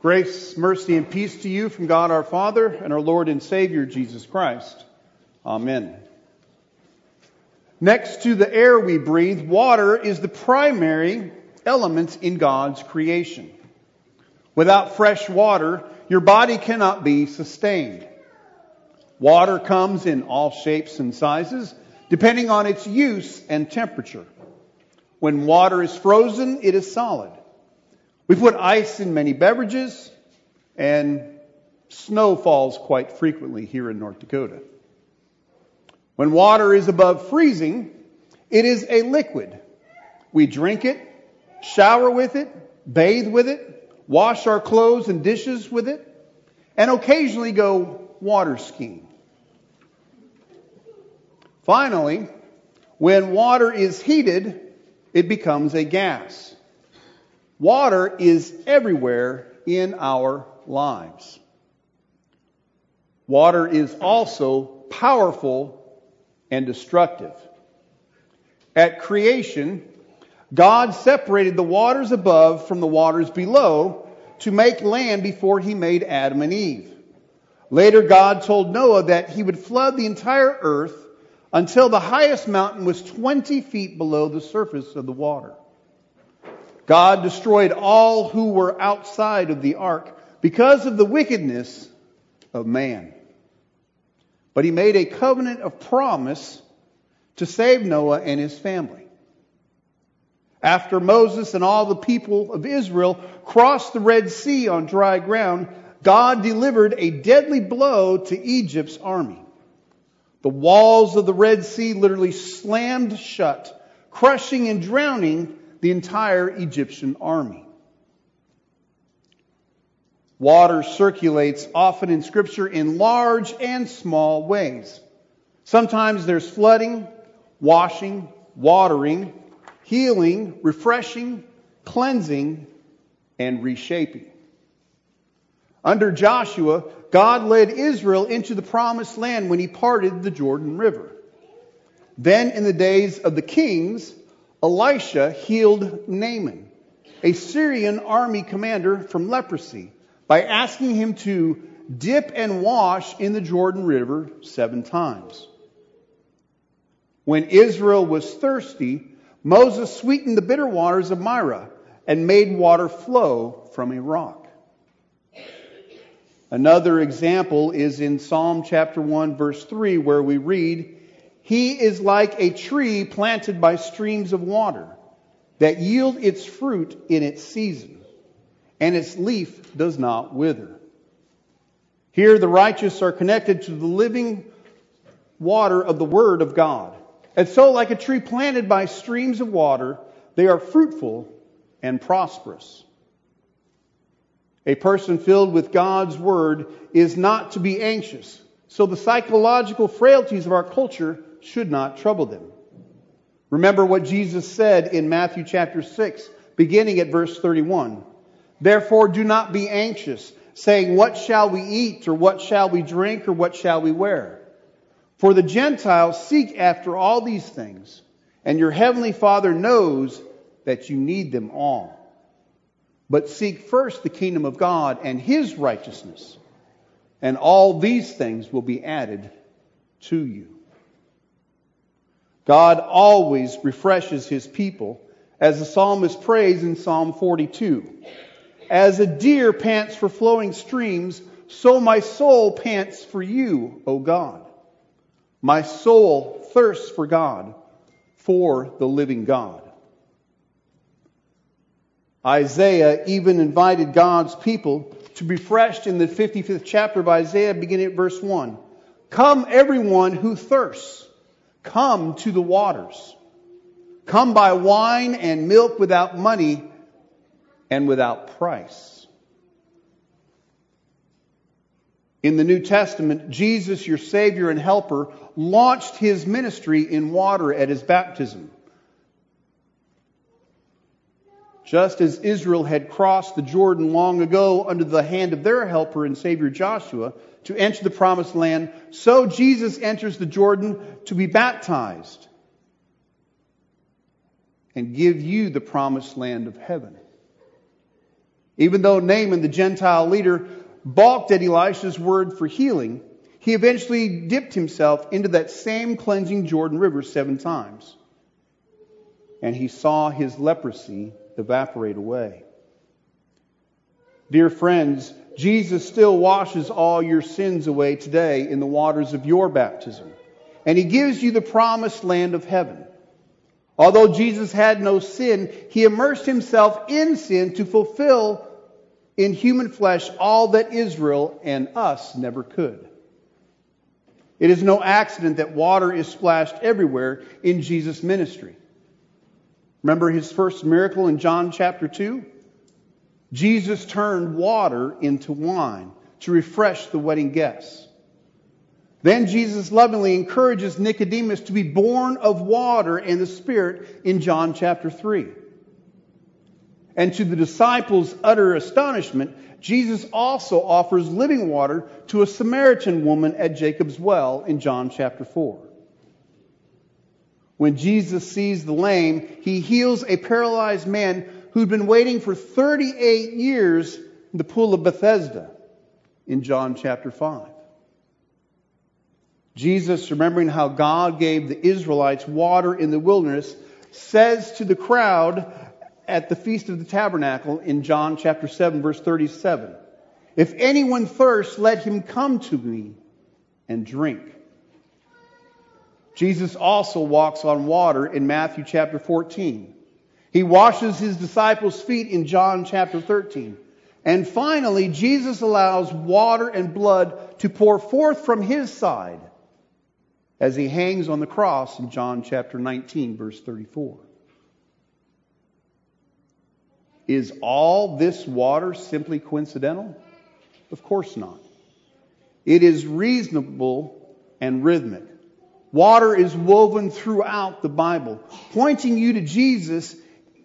Grace, mercy, and peace to you from God our Father and our Lord and Savior Jesus Christ. Amen. Next to the air we breathe, water is the primary element in God's creation. Without fresh water, your body cannot be sustained. Water comes in all shapes and sizes, depending on its use and temperature. When water is frozen, it is solid. We put ice in many beverages, and snow falls quite frequently here in North Dakota. When water is above freezing, it is a liquid. We drink it, shower with it, bathe with it, wash our clothes and dishes with it, and occasionally go water skiing. Finally, when water is heated, it becomes a gas. Water is everywhere in our lives. Water is also powerful and destructive. At creation, God separated the waters above from the waters below to make land before he made Adam and Eve. Later, God told Noah that he would flood the entire earth until the highest mountain was 20 feet below the surface of the water. God destroyed all who were outside of the ark because of the wickedness of man. But he made a covenant of promise to save Noah and his family. After Moses and all the people of Israel crossed the Red Sea on dry ground, God delivered a deadly blow to Egypt's army. The walls of the Red Sea literally slammed shut, crushing and drowning the entire Egyptian army. Water circulates often in Scripture in large and small ways. Sometimes there's flooding, washing, watering, healing, refreshing, cleansing, and reshaping. Under Joshua, God led Israel into the promised land when he parted the Jordan River. Then, in the days of the kings, Elisha healed Naaman, a Syrian army commander from leprosy, by asking him to dip and wash in the Jordan River seven times. When Israel was thirsty, Moses sweetened the bitter waters of Marah and made water flow from a rock. Another example is in Psalm chapter 1 verse 3 where we read, He is like a tree planted by streams of water that yield its fruit in its season, and its leaf does not wither. Here the righteous are connected to the living water of the Word of God. And so, like a tree planted by streams of water, they are fruitful and prosperous. A person filled with God's word is not to be anxious. So the psychological frailties of our culture should not trouble them. Remember what Jesus said in Matthew chapter 6, beginning at verse 31. Therefore do not be anxious, saying, what shall we eat, or what shall we drink, or what shall we wear? For the Gentiles seek after all these things, and your heavenly Father knows that you need them all. But seek first the kingdom of God and his righteousness, and all these things will be added to you. God always refreshes his people, as the psalmist prays in Psalm 42. As a deer pants for flowing streams, so my soul pants for you, O God. My soul thirsts for God, for the living God. Isaiah even invited God's people to be refreshed in the 55th chapter of Isaiah, beginning at verse 1. Come, everyone who thirsts, come to the waters. Come buy wine and milk without money and without price. In the New Testament, Jesus, your Savior and Helper, launched his ministry in water at his baptism. Just as Israel had crossed the Jordan long ago under the hand of their helper and Savior Joshua to enter the promised land, so Jesus enters the Jordan to be baptized and give you the promised land of heaven. Even though Naaman, the Gentile leader, balked at Elisha's word for healing, he eventually dipped himself into that same cleansing Jordan River seven times. And he saw his leprosy evaporate away. Dear friends, Jesus still washes all your sins away today in the waters of your baptism. And he gives you the promised land of heaven. Although Jesus had no sin, he immersed himself in sin to fulfill in human flesh all that Israel and us never could. It is no accident that water is splashed everywhere in Jesus' ministry. Remember his first miracle in John chapter 2? Jesus turned water into wine to refresh the wedding guests. Then Jesus lovingly encourages Nicodemus to be born of water and the Spirit in John chapter 3. And to the disciples' utter astonishment, Jesus also offers living water to a Samaritan woman at Jacob's well in John chapter 4. When Jesus sees the lame, he heals a paralyzed man who'd been waiting for 38 years in the pool of Bethesda in John chapter 5. Jesus, remembering how God gave the Israelites water in the wilderness, says to the crowd at the Feast of the Tabernacle in John chapter 7, verse 37 If anyone thirsts, let him come to me and drink. Jesus also walks on water in Matthew chapter 14. He washes his disciples' feet in John chapter 13. And finally, Jesus allows water and blood to pour forth from his side as he hangs on the cross in John chapter 19, verse 34. Is all this water simply coincidental? Of course not. It is reasonable and rhythmic. Water is woven throughout the Bible, pointing you to Jesus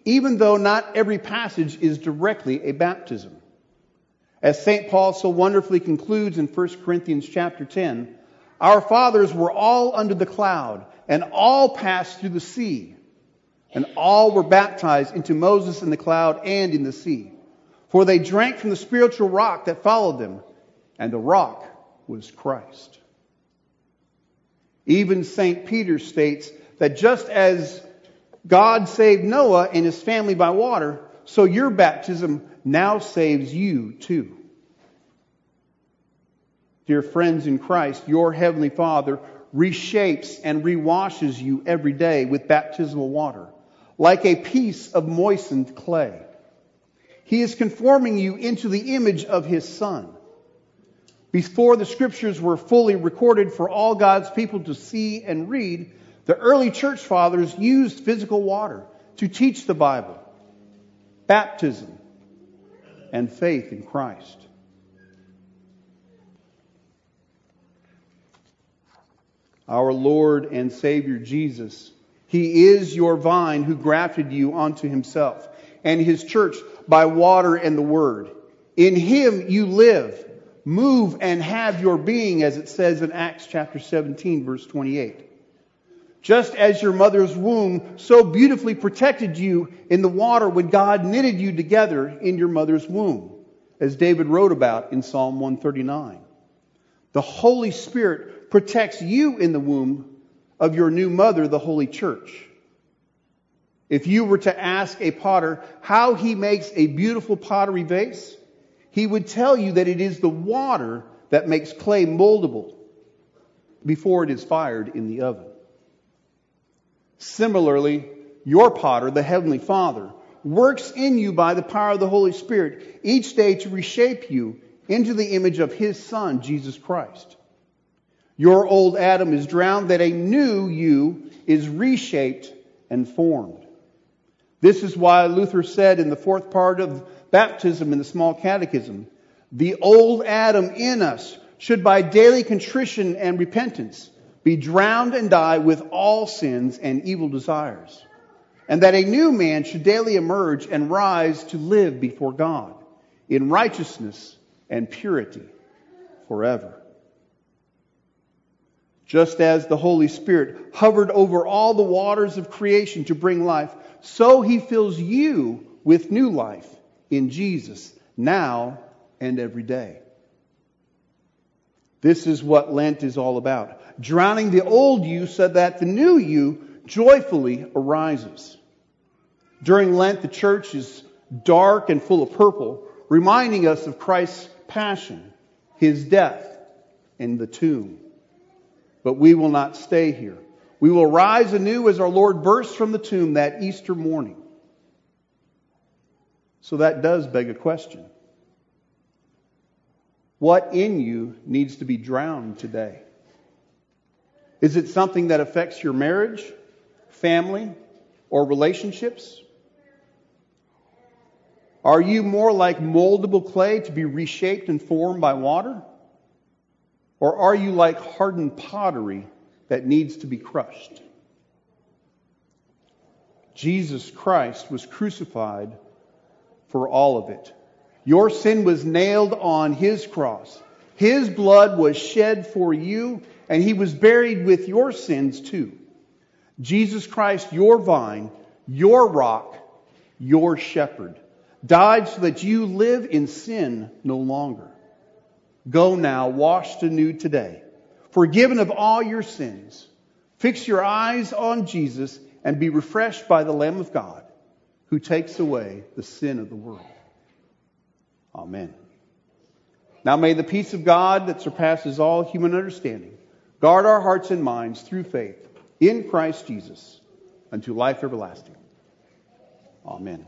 even though not every passage is directly a baptism. As St. Paul so wonderfully concludes in 1 Corinthians chapter 10, our fathers were all under the cloud, and all passed through the sea, and all were baptized into Moses in the cloud and in the sea. For they drank from the spiritual rock that followed them, and the rock was Christ. Even St. Peter states that just as God saved Noah and his family by water, so your baptism now saves you too. Dear friends in Christ, your Heavenly Father reshapes and rewashes you every day with baptismal water, like a piece of moistened clay. He is conforming you into the image of His Son. Before the scriptures were fully recorded for all God's people to see and read, the early church fathers used physical water to teach the Bible, baptism, and faith in Christ. Our Lord and Savior Jesus, He is your vine who grafted you onto Himself and His church by water and the Word. In Him you live, move, and have your being, as it says in Acts chapter 17, verse 28 just as your mother's womb so beautifully protected you in the water when God knitted you together in your mother's womb, as David wrote about in Psalm 139. The Holy Spirit protects you in the womb of your new mother, the Holy Church. If you were to ask a potter how he makes a beautiful pottery vase, he would tell you that it is the water that makes clay moldable before it is fired in the oven. Similarly, your potter, the Heavenly Father, works in you by the power of the Holy Spirit each day to reshape you into the image of His Son, Jesus Christ. Your old Adam is drowned that a new you is reshaped and formed. This is why Luther said in the fourth part of baptism in the small catechism, the old Adam in us should by daily contrition and repentance be drowned and die with all sins and evil desires, and that a new man should daily emerge and rise to live before God in righteousness and purity forever. Just as the Holy Spirit hovered over all the waters of creation to bring life, so he fills you with new life in Jesus now and every day. This is what Lent is all about. Drowning the old you so that the new you joyfully arises. During Lent, the church is dark and full of purple, reminding us of Christ's passion, his death, and the tomb. But we will not stay here. We will rise anew as our Lord bursts from the tomb that Easter morning. So that does beg a question. What in you needs to be drowned today? Is it something that affects your marriage, family, or relationships? Are you more like moldable clay to be reshaped and formed by water? Or are you like hardened pottery that needs to be crushed? Jesus Christ was crucified for all of it. Your sin was nailed on his cross. His blood was shed for you, and he was buried with your sins too. Jesus Christ, your vine, your rock, your shepherd, died so that you live in sin no longer. Go now, washed anew today, forgiven of all your sins. Fix your eyes on Jesus and be refreshed by the Lamb of God who takes away the sin of the world. Amen. Now may the peace of God that surpasses all human understanding guard our hearts and minds through faith in Christ Jesus unto life everlasting. Amen.